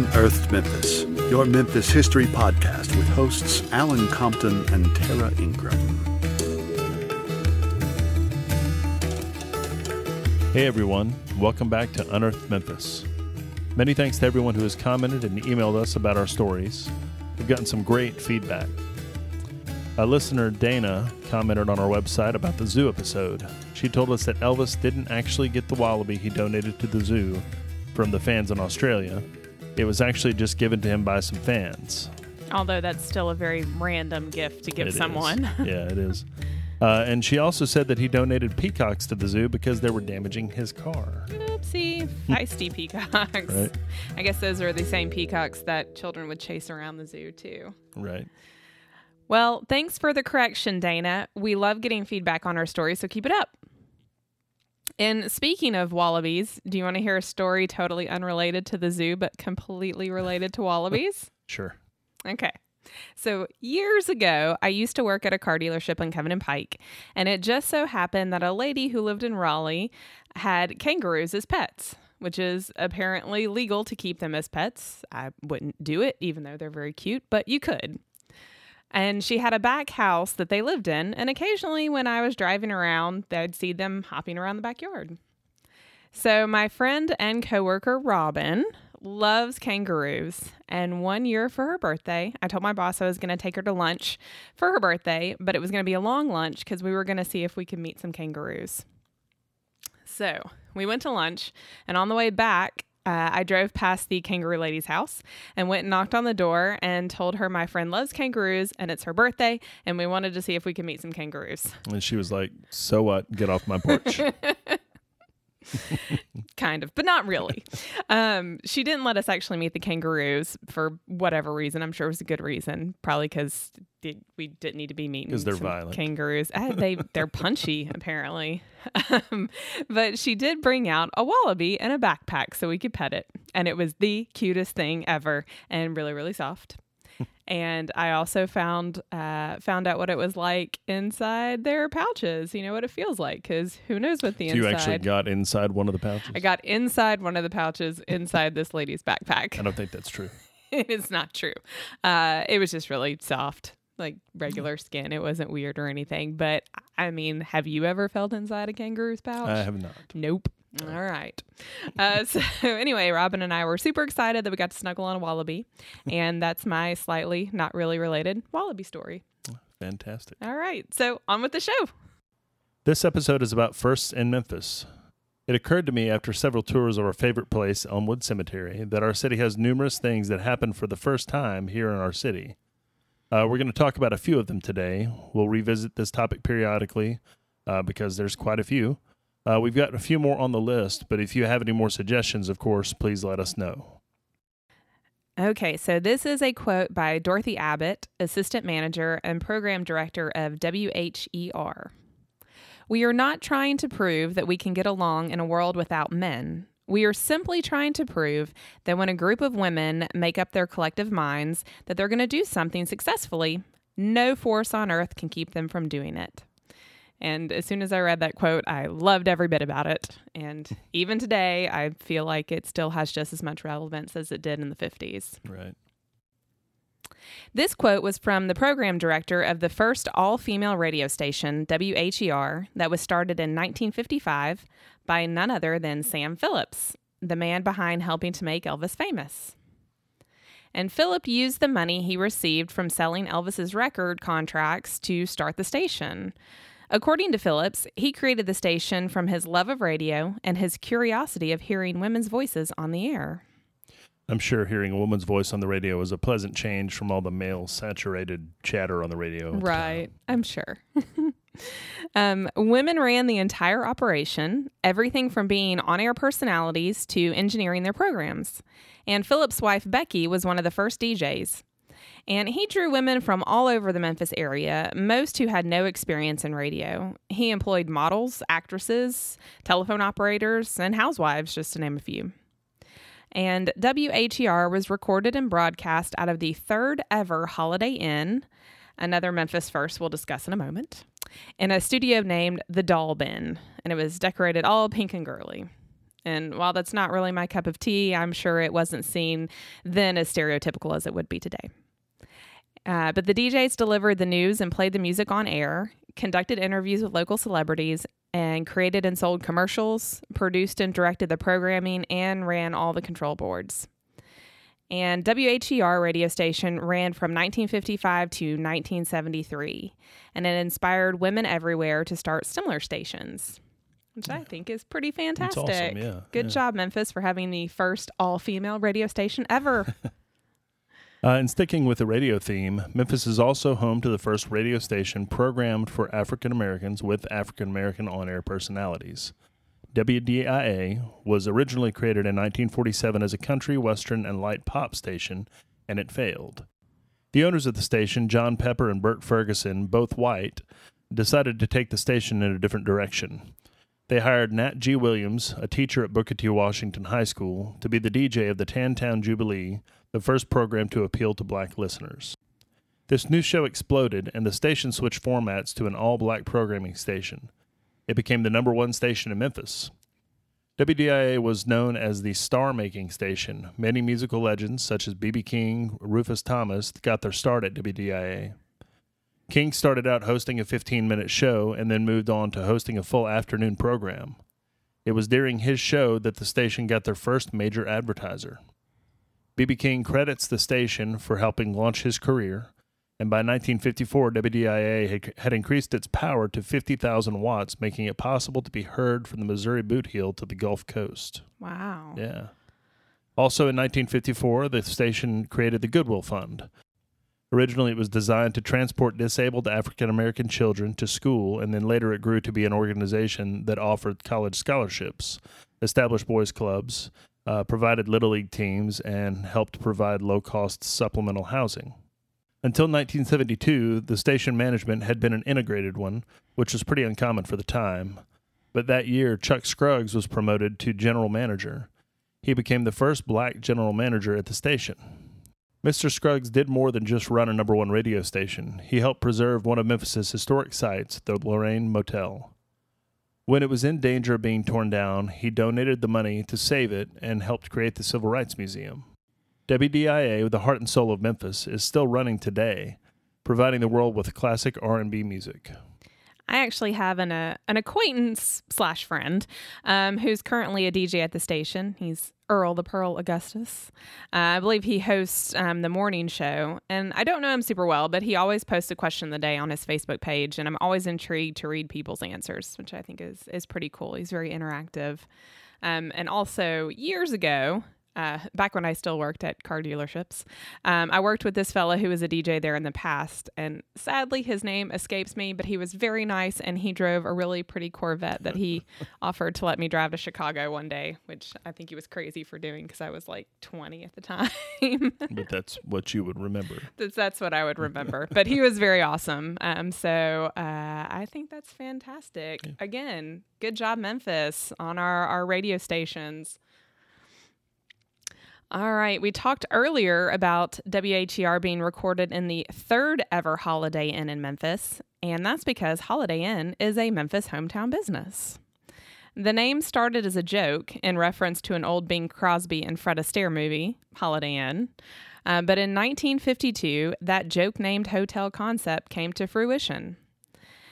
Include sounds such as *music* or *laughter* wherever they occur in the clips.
Unearthed Memphis, your Memphis history podcast with hosts Alan Compton and Tara Ingram. Hey everyone, welcome back to Unearthed Memphis. Many thanks to everyone who has commented and emailed us about our stories. We've gotten some great feedback. A listener, Dana, commented on our website about the zoo episode. She told us that Elvis didn't actually get the wallaby he donated to the zoo from the fans in Australia. It was actually just given to him by some fans. Although that's still a very random gift to give It someone. *laughs* yeah, it is. Uh, and she also said that he donated peacocks to the zoo because they were damaging his car. Oopsie, feisty peacocks. Right. I guess those are the same peacocks that children would chase around the zoo too. Right. Well, thanks for the correction, Dana. We love getting feedback on our stories, so keep it up. And speaking of wallabies, do you want to hear a story totally unrelated to the zoo but completely related to wallabies? *laughs* Sure. Okay. So, years ago, I used to work at a car dealership on Covington Pike, and it just so happened that a lady who lived in Raleigh had kangaroos as pets, which is apparently legal to keep them as pets. I wouldn't do it, even though they're very cute, but you could. And she had a back house that they lived in, and occasionally when I was driving around, I'd see them hopping around the backyard. So, my friend and coworker Robin loves kangaroos. And one year for her birthday, I told my boss I was going to take her to lunch for her birthday, but it was going to be a long lunch because we were going to see if we could meet some kangaroos. So we went to lunch, and on the way back, uh, I drove past the kangaroo lady's house and went and knocked on the door and told her my friend loves kangaroos and it's her birthday, and we wanted to see if we could meet some kangaroos. And she was like, "So what? Get off my porch." *laughs* *laughs* kind of, but not really. um, she didn't let us actually meet the kangaroos for whatever reason. I'm sure it was a good reason, probably because we didn't need to be meeting 'Cause they're violent. kangaroos. Uh, *laughs* they they're punchy apparently, um, but she did bring out a wallaby and a backpack so we could pet it, and it was the cutest thing ever and really really soft. *laughs* And I also found uh, found out what it was like inside their pouches. You know what it feels like because who knows what the So you actually got inside one of the pouches. I got inside one of the pouches inside this lady's backpack. I don't think that's true. *laughs* it's not true. Uh, it was just really soft, like regular skin. It wasn't weird or anything. But I mean, have you ever felt inside a kangaroo's pouch? I have not. Nope. All right. Uh, *laughs* so anyway, Robin and I were super excited that we got to snuggle on a wallaby, *laughs* and that's my slightly not really related wallaby story. Fantastic. All right. So on with the show. This episode is about firsts in Memphis. It occurred to me after several tours of our favorite place, Elmwood Cemetery, that our city has numerous things that happen for the first time here in our city. Uh, we're going to talk about a few of them today. We'll revisit this topic periodically uh, because there's quite a few. Uh, we've got a few more on the list, but if you have any more suggestions, of course, please let us know. Okay, so this is a quote by Dorothy Abbott, Assistant Manager and Program Director of WHER. We are not trying to prove that we can get along in a world without men. We are simply trying to prove that when a group of women make up their collective minds that they're going to do something successfully, no force on earth can keep them from doing it. And as soon as I read that quote, I loved every bit about it. And even today, I feel like it still has just as much relevance as it did in the 50s. Right. This quote was from the program director of the first all female radio station, WHER, that was started in 1955 by none other than Sam Phillips, the man behind helping to make Elvis famous. And Philip used the money he received from selling Elvis's record contracts to start the station. According to Phillips, he created the station from his love of radio and his curiosity of hearing women's voices on the air. I'm sure hearing a woman's voice on the radio was a pleasant change from all the male saturated chatter on the radio. at the Right. I'm sure. *laughs* um, women ran the entire operation, everything from being on air personalities to engineering their programs. And Phillips' wife, Becky, was one of the first DJs. And he drew women from all over the Memphis area, most who had no experience in radio. He employed models, actresses, telephone operators, and housewives, just to name a few. And WHER was recorded and broadcast out of the third ever Holiday Inn, another Memphis first we'll discuss in a moment, in a studio named The Doll Bin, and it was decorated all pink and girly. And while that's not really my cup of tea, I'm sure it wasn't seen then as stereotypical as it would be today. Uh, but the DJs delivered the news and played the music on air, conducted interviews with local celebrities, and created and sold commercials, produced and directed the programming, and ran all the control boards. And WHER radio station ran from 1955 to 1973, and it inspired women everywhere to start similar stations, which I think is pretty fantastic. awesome, yeah, Good yeah. job, Memphis, for having the first all female radio station ever. *laughs* Uh, and sticking with the radio theme, Memphis is also home to the first radio station programmed for African Americans with African American on air personalities. WDIA was originally created in 1947 as a country, western, and light pop station, and it failed. The owners of the station, John Pepper and Bert Ferguson, both white, decided to take the station in a different direction. They hired Nat G. Williams, a teacher at Booker T. Washington High School, to be the DJ of the Tantown Jubilee, the first program to appeal to black listeners. This new show exploded, and the station switched formats to an all black programming station. It became the number one station in Memphis. WDIA was known as the star making station. Many musical legends, such as B.B. King, Rufus Thomas, got their start at WDIA. King started out hosting a 15 minute show and then moved on to hosting a full afternoon program. It was during his show that the station got their first major advertiser. B.B. King credits the station for helping launch his career, and by 1954, WDIA had, had increased its power to 50,000 watts, making it possible to be heard from the Missouri Boot Heel to the Gulf Coast. wow. Yeah. Also in 1954, the station created the Goodwill Fund. Originally, it was designed to transport disabled African American children to school, and then later it grew to be an organization that offered college scholarships, established boys' clubs, uh, provided Little League teams, and helped provide low cost supplemental housing. Until 1972, the station management had been an integrated one, which was pretty uncommon for the time. But that year, Chuck Scruggs was promoted to general manager. He became the first black general manager at the station. Mr. Scruggs did more than just run a number one radio station. He helped preserve one of Memphis's historic sites, the Lorraine Motel. When it was in danger of being torn down, he donated the money to save it and helped create the Civil Rights Museum. WDIA, the heart and soul of Memphis, is still running today, providing the world with classic R&B music. I actually have an uh, an acquaintance slash friend um, who's currently a DJ at the station. He's Earl the Pearl Augustus. Uh, I believe he hosts um, the morning show, and I don't know him super well, but he always posts a question of the day on his Facebook page, and I'm always intrigued to read people's answers, which I think is is pretty cool. He's very interactive. Um, and also, years ago, uh, back when I still worked at car dealerships, um, I worked with this fella who was a DJ there in the past. And sadly, his name escapes me, but he was very nice and he drove a really pretty Corvette that he *laughs* offered to let me drive to Chicago one day, which I think he was crazy for doing because I was like 20 at the *laughs* time. But that's what you would remember. that's, that's what I would remember. but he was very awesome. Um, so uh, I think that's fantastic. Again, good job, Memphis, on our, our radio stations. All right. We talked earlier about WHER being recorded in the third ever Holiday Inn in Memphis, and that's because Holiday Inn is a Memphis hometown business. The name started as a joke in reference to an old Bing Crosby and Fred Astaire movie, Holiday Inn. Uh, but in 1952, that joke named hotel concept came to fruition.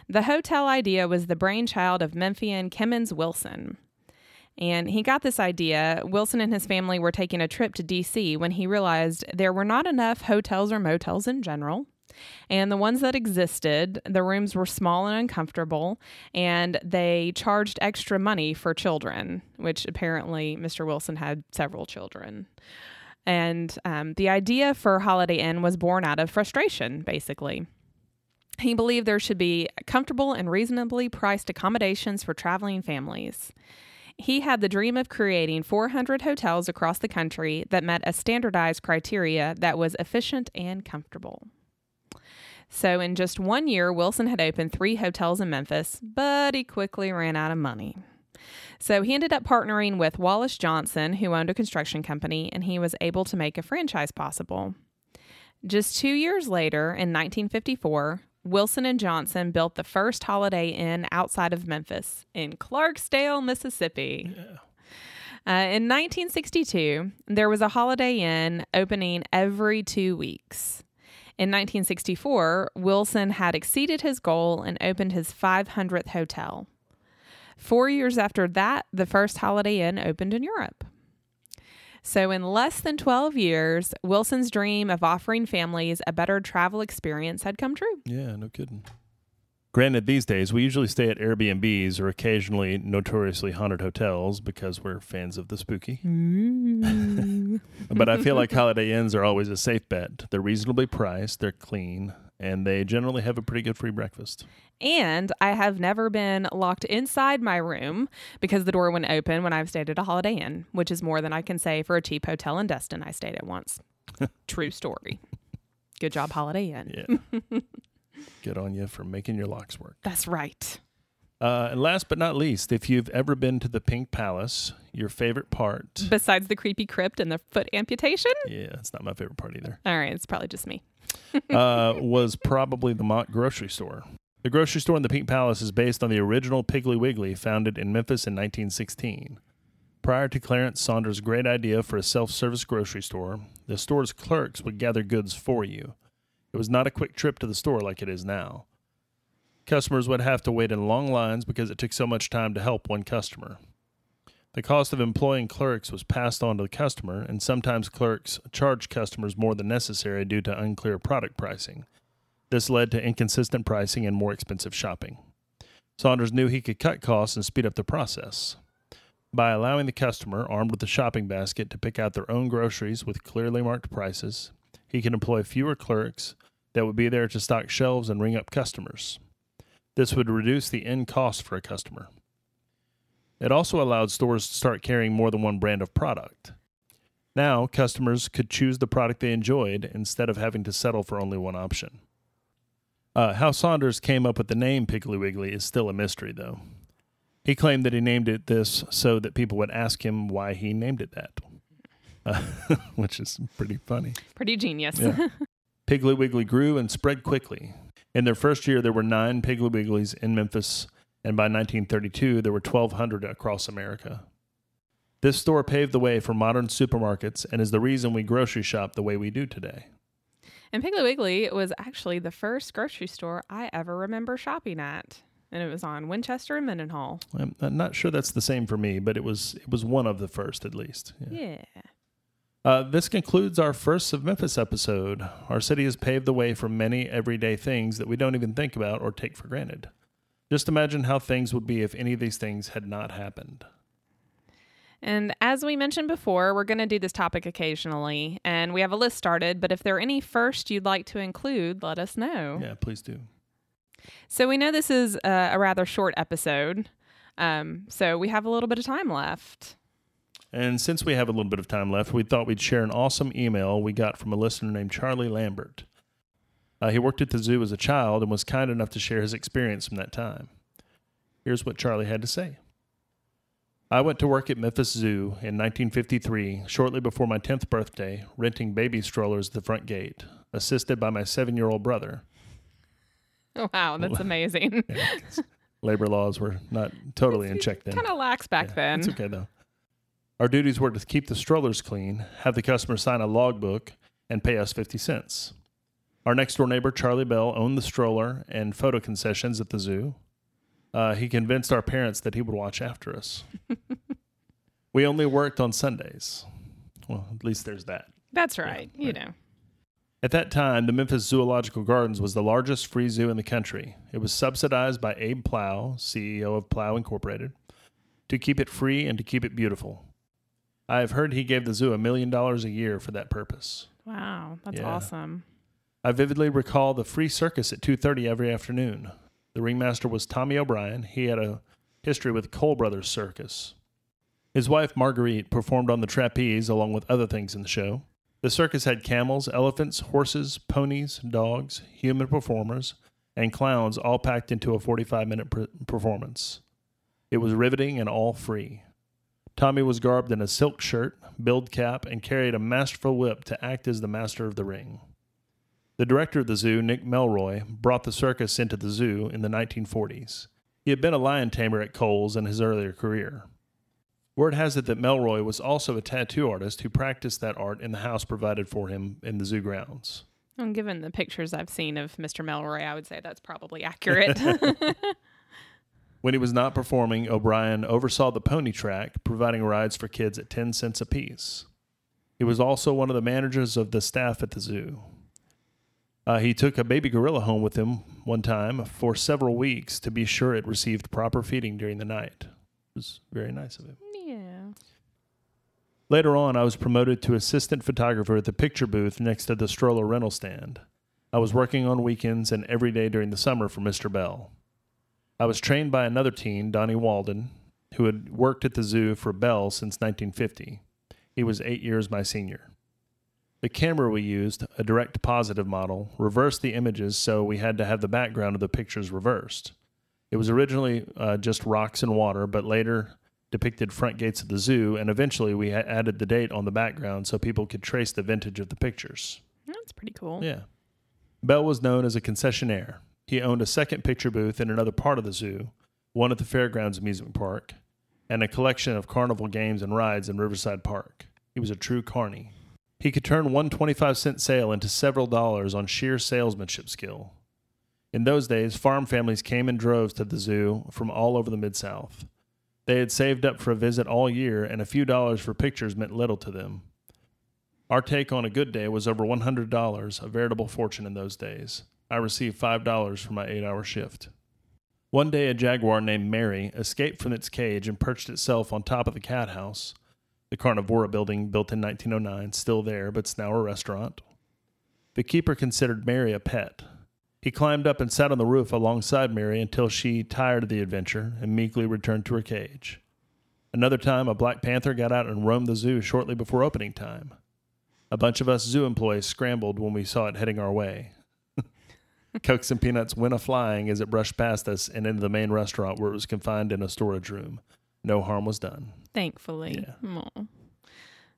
The hotel idea was the brainchild of Memphian Kemmons Wilson. And he got this idea. Wilson and his family were taking a trip to DC when he realized there were not enough hotels or motels in general. And the ones that existed, the rooms were small and uncomfortable, and they charged extra money for children, which apparently Mr. Wilson had several children. And um, the idea for Holiday Inn was born out of frustration, basically. He believed there should be comfortable and reasonably priced accommodations for traveling families. He had the dream of creating 400 hotels across the country that met a standardized criteria that was efficient and comfortable. So, in just one year, Wilson had opened three hotels in Memphis, but he quickly ran out of money. So, he ended up partnering with Wallace Johnson, who owned a construction company, and he was able to make a franchise possible. Just two years later, in 1954, Wilson and Johnson built the first Holiday Inn outside of Memphis in Clarksdale, Mississippi. Uh, in 1962, there was a Holiday Inn opening every two weeks. In 1964, Wilson had exceeded his goal and opened his 500th hotel. Four years after that, the first Holiday Inn opened in Europe. So, in less than 12 years, Wilson's dream of offering families a better travel experience had come true. Yeah, no kidding. Granted, these days we usually stay at Airbnbs or occasionally notoriously haunted hotels because we're fans of the spooky. *laughs* but I feel like *laughs* Holiday Inns are always a safe bet. They're reasonably priced, they're clean, and they generally have a pretty good free breakfast. And I have never been locked inside my room because the door wouldn't open when I've stayed at a Holiday Inn, which is more than I can say for a cheap hotel in Destin I stayed at once. *laughs* True story. Good job, Holiday Inn. Yeah. *laughs* Good on you for making your locks work. That's right. Uh, and last but not least, if you've ever been to the Pink Palace, your favorite part. Besides the creepy crypt and the foot amputation? Yeah, it's not my favorite part either. All right, it's probably just me. *laughs* uh, was probably the Mott grocery store. The grocery store in the Pink Palace is based on the original Piggly Wiggly founded in Memphis in 1916. Prior to Clarence Saunders' great idea for a self service grocery store, the store's clerks would gather goods for you. It was not a quick trip to the store like it is now. Customers would have to wait in long lines because it took so much time to help one customer. The cost of employing clerks was passed on to the customer, and sometimes clerks charged customers more than necessary due to unclear product pricing. This led to inconsistent pricing and more expensive shopping. Saunders knew he could cut costs and speed up the process. By allowing the customer, armed with a shopping basket, to pick out their own groceries with clearly marked prices, he could employ fewer clerks that would be there to stock shelves and ring up customers. This would reduce the end cost for a customer. It also allowed stores to start carrying more than one brand of product. Now, customers could choose the product they enjoyed instead of having to settle for only one option. Uh, how Saunders came up with the name Piggly Wiggly is still a mystery, though. He claimed that he named it this so that people would ask him why he named it that, *laughs* uh, *laughs* which is pretty funny. Pretty genius. Yeah. *laughs* Piggly Wiggly grew and spread quickly. In their first year, there were nine Piggly Wigglies in Memphis, and by 1932, there were 1,200 across America. This store paved the way for modern supermarkets and is the reason we grocery shop the way we do today. And Piggly Wiggly was actually the first grocery store I ever remember shopping at. And it was on Winchester and Mendenhall. I'm not sure that's the same for me, but it was it was one of the first at least. Yeah. Uh, this concludes our first of Memphis episode. Our city has paved the way for many everyday things that we don't even think about or take for granted. Just imagine how things would be if any of these things had not happened. And as we mentioned before, we're going to do this topic occasionally, and we have a list started. But if there are any first you'd like to include, let us know. Yeah, please do. So we know this is a, a rather short episode, um, so we have a little bit of time left. And since we have a little bit of time left, we thought we'd share an awesome email we got from a listener named Charlie Lambert. Uh, he worked at the zoo as a child and was kind enough to share his experience from that time. Here's what Charlie had to say. I went to work at Memphis Zoo in 1953, shortly before my 10th birthday, renting baby strollers at the front gate, assisted by my seven year old brother. Wow, that's *laughs* amazing. Labor laws were not totally in check then. Kind of lax back Yeah, then. It's okay though. Our duties were to keep the strollers clean, have the customer sign a logbook, and pay us 50 cents. Our next door neighbor, Charlie Bell, owned the stroller and photo concessions at the zoo. Uh, he convinced our parents that he would watch after us. *laughs* we only worked on Sundays. Well, at least there's that. That's right. you right. know. At that time, the Memphis Zoological Gardens was the largest free zoo in the country. It was subsidized by Abe Plough, CEO of Plough Incorporated, to keep it free and to keep it beautiful. I have heard he gave the zoo a million dollars a year for that purpose. Wow, that's Yeah. awesome. I vividly recall the free circus at 2:30 every afternoon. The ringmaster was Tommy O'Brien. He had a history with Cole Brothers Circus. His wife Marguerite performed on the trapeze along with other things in the show. The circus had camels, elephants, horses, ponies, dogs, human performers, and clowns all packed into a 45-minute per- performance. It was riveting and all free. Tommy was garbed in a silk shirt, billed cap, and carried a masterful whip to act as the master of the ring. The director of the zoo, Nick Melroy, brought the circus into the zoo in the 1940s. He had been a lion tamer at Coles in his earlier career. Word has it that Melroy was also a tattoo artist who practiced that art in the house provided for him in the zoo grounds. And given the pictures I've seen of Mr. Melroy, I would say that's probably accurate. *laughs* *laughs* When he was not performing, O'Brien oversaw the pony track, providing rides for kids at 10 cents apiece. He was also one of the managers of the staff at the zoo. Uh, he took a baby gorilla home with him one time for several weeks to be sure it received proper feeding during the night. It was very nice of him. yeah. Later on, I was promoted to assistant photographer at the picture booth next to the stroller rental stand. I was working on weekends and every day during the summer for Mr. Bell. I was trained by another teen, Donnie Walden, who had worked at the zoo for Bell since 1950. He was eight years my senior. The camera we used, a direct positive model, reversed the images so we had to have the background of the pictures reversed. It was originally uh, just rocks and water, but later depicted front gates of the zoo, and eventually we added the date on the background so people could trace the vintage of the pictures. That's pretty cool. Yeah. Bell was known as a concessionaire. He owned a second picture booth in another part of the zoo, one at the Fairgrounds Amusement Park, and a collection of carnival games and rides in Riverside Park. He was a true carny. He could turn one 25 cent sale into several dollars on sheer salesmanship skill. In those days, farm families came in droves to the zoo from all over the Mid South. They had saved up for a visit all year, and a few dollars for pictures meant little to them. Our take on a good day was over $100, a veritable fortune in those days. I received $5 for my eight hour shift. One day, a jaguar named Mary escaped from its cage and perched itself on top of the cat house, the Carnivora building built in 1909, still there, but it's now a restaurant. The keeper considered Mary a pet. He climbed up and sat on the roof alongside Mary until she tired of the adventure and meekly returned to her cage. Another time, a black panther got out and roamed the zoo shortly before opening time. A bunch of us zoo employees scrambled when we saw it heading our way. *laughs* Cokes and peanuts went a flying as it brushed past us and into the main restaurant where it was confined in a storage room. No harm was done. Thankfully. Yeah.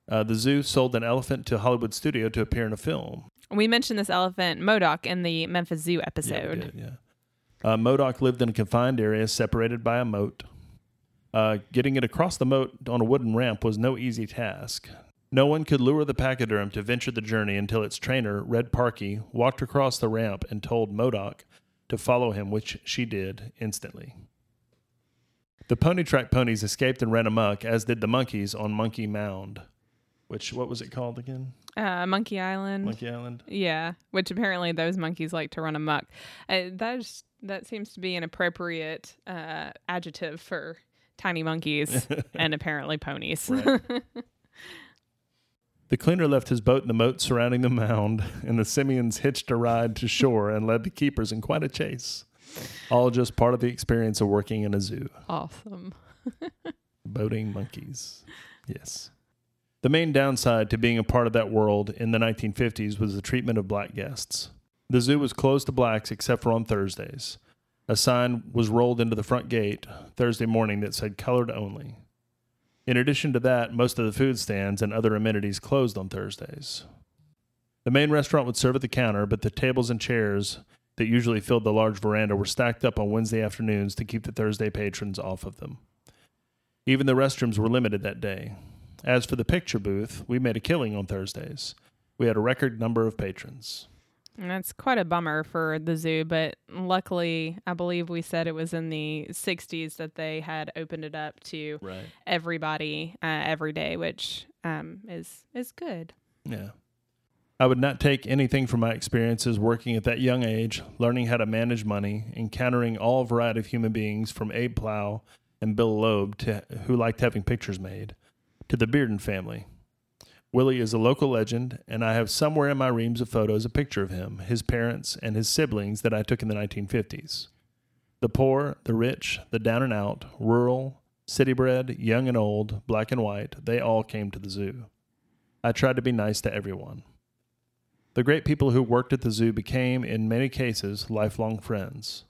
Uh, the zoo sold an elephant to Hollywood Studio to appear in a film. We mentioned this elephant, Modoc, in the Memphis Zoo Yeah, episode. did, yeah. Uh, Modoc lived in a confined area separated by a moat. Uh, getting it across the moat on a wooden ramp was no easy task. No one could lure the pachyderm to venture the journey until its trainer, Red Parkey, walked across the ramp and told Modoc to follow him, which she did instantly. The pony track ponies escaped and ran amok, as did the monkeys on Monkey Mound. Which, what was it called again? Uh, Monkey Island. Monkey Island? Yeah, which apparently those monkeys like to run amok. Uh, that's that seems to be an appropriate uh, adjective for tiny monkeys *laughs* and apparently ponies. *laughs* The cleaner left his boat in the moat surrounding the mound, and the simians hitched a ride to shore and led the keepers in quite a chase. All just part of the experience of working in a zoo. awesome. *laughs* Boating monkeys. Yes. The main downside to being a part of that world in the 1950s was the treatment of black guests. The zoo was closed to blacks except for on Thursdays. A sign was rolled into the front gate Thursday morning that said colored only. In addition to that, most of the food stands and other amenities closed on Thursdays. The main restaurant would serve at the counter, but the tables and chairs that usually filled the large veranda were stacked up on Wednesday afternoons to keep the Thursday patrons off of them. Even the restrooms were limited that day. As for the picture booth, we made a killing on Thursdays. We had a record number of patrons. And that's quite a bummer for the zoo, but luckily, I believe we said it was in the 60s that they had opened it up to Right. everybody uh, every day, which um, is is good. Yeah. I would not take anything from my experiences working at that young age, learning how to manage money, encountering all variety of human beings from Abe Plough and Bill Loeb to who liked having pictures made, to the Bearden family. Willie is a local legend, and I have somewhere in my reams of photos a picture of him, his parents, and his siblings that I took in the 1950s. The poor, the rich, the down and out, rural, city bred, young and old, black and white, they all came to the zoo. I tried to be nice to everyone. The great people who worked at the zoo became, in many cases, lifelong friends.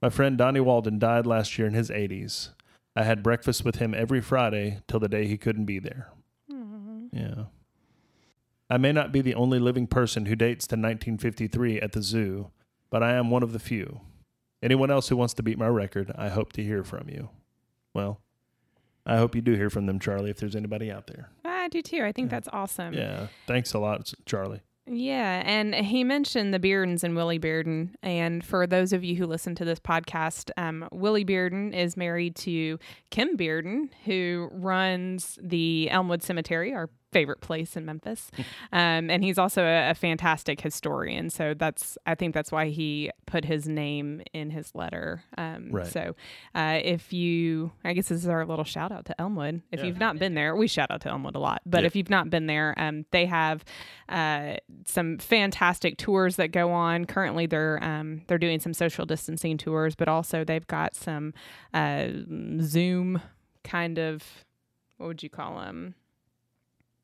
My friend Donnie Walden died last year in his 80s. I had breakfast with him every Friday till the day he couldn't be there. Mm-hmm. Yeah. I may not be the only living person who dates to 1953 at the zoo, but I am one of the few. Anyone else who wants to beat my record, I hope to hear from you. Well, I hope you do hear from them, Charlie, if there's anybody out there. I do too. I think that's awesome. Yeah. Thanks a lot, Charlie. Yeah, and he mentioned the Beardens and Willie Bearden. And for those of you who listen to this podcast, um, Willie Bearden is married to Kim Bearden, who runs the Elmwood Cemetery, our favorite place in Memphis. Um, and he's also a, a, fantastic historian. So that's, I think that's why he put his name in his letter. Um, right. So uh, if you, I guess this is our little shout out to Elmwood. If yeah. you've not been there, we shout out to Elmwood a lot. But yeah. if you've not been there, um, they have uh, some fantastic tours that go on. Currently, they're um, they're doing some social distancing tours, but also they've got some uh, Zoom kind of what would you call them?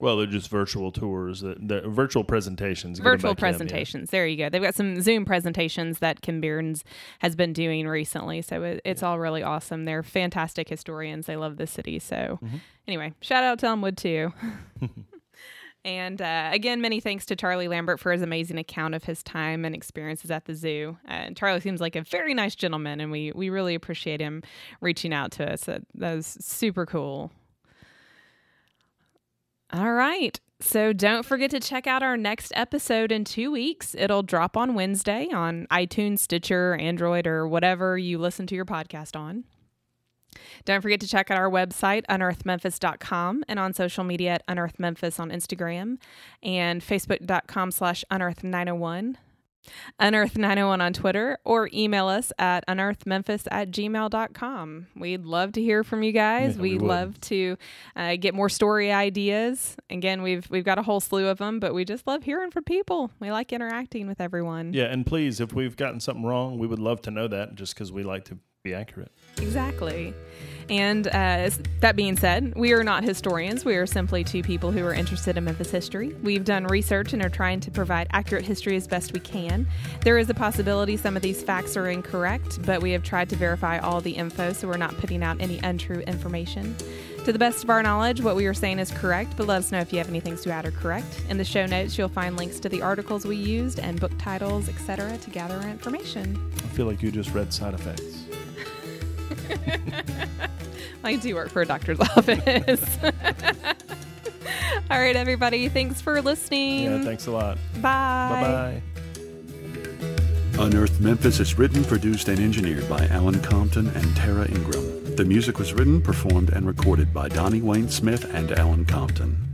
Well, they're just virtual tours, that the virtual presentations. Virtual presentations. Them, yeah. There you go. They've got some Zoom presentations that Kim Bearden has been doing recently, so it, it's yeah. all really awesome. They're fantastic historians. They love the city. So, mm-hmm. anyway, shout out to Elmwood too. *laughs* and uh, again, many thanks to Charlie Lambert for his amazing account of his time and experiences at the zoo. Uh, Charlie seems like a very nice gentleman, and we we really appreciate him reaching out to us. That, that was super cool. All right. So don't forget to check out our next episode in two weeks. It'll drop on Wednesday on iTunes, Stitcher, Android, or whatever you listen to your podcast on. Don't forget to check out our website, unearthmemphis.com, and on social media at unearthmemphis on Instagram and facebook.com slash unearth901. Unearth901 on Twitter or email us at unearthmemphis at gmail.com. We'd love to hear from you guys. Yeah, we would love to uh, get more story ideas. Again, we've we've got a whole slew of them, but we just love hearing from people. We like interacting with everyone. Yeah, and please, if we've gotten something wrong, we would love to know that just because we like to be accurate. Exactly. And uh, that being said, we are not historians. We are simply two people who are interested in Memphis history. We've done research and are trying to provide accurate history as best we can. There is a possibility some of these facts are incorrect, but we have tried to verify all the info so we're not putting out any untrue information. To the best of our knowledge, what we are saying is correct, but let us know if you have any things to add or correct. In the show notes, you'll find links to the articles we used and book titles, etc., to gather our information. I feel like you just read side effects. *laughs* I do work for a doctor's *laughs* office. *laughs* All right, everybody. Thanks for listening. Yeah, thanks a lot. Bye. Bye bye. Unearthed Memphis is written, produced, and engineered by Alan Compton and Tara Ingram. The music was written, performed, and recorded by Donnie Wayne Smith and Alan Compton.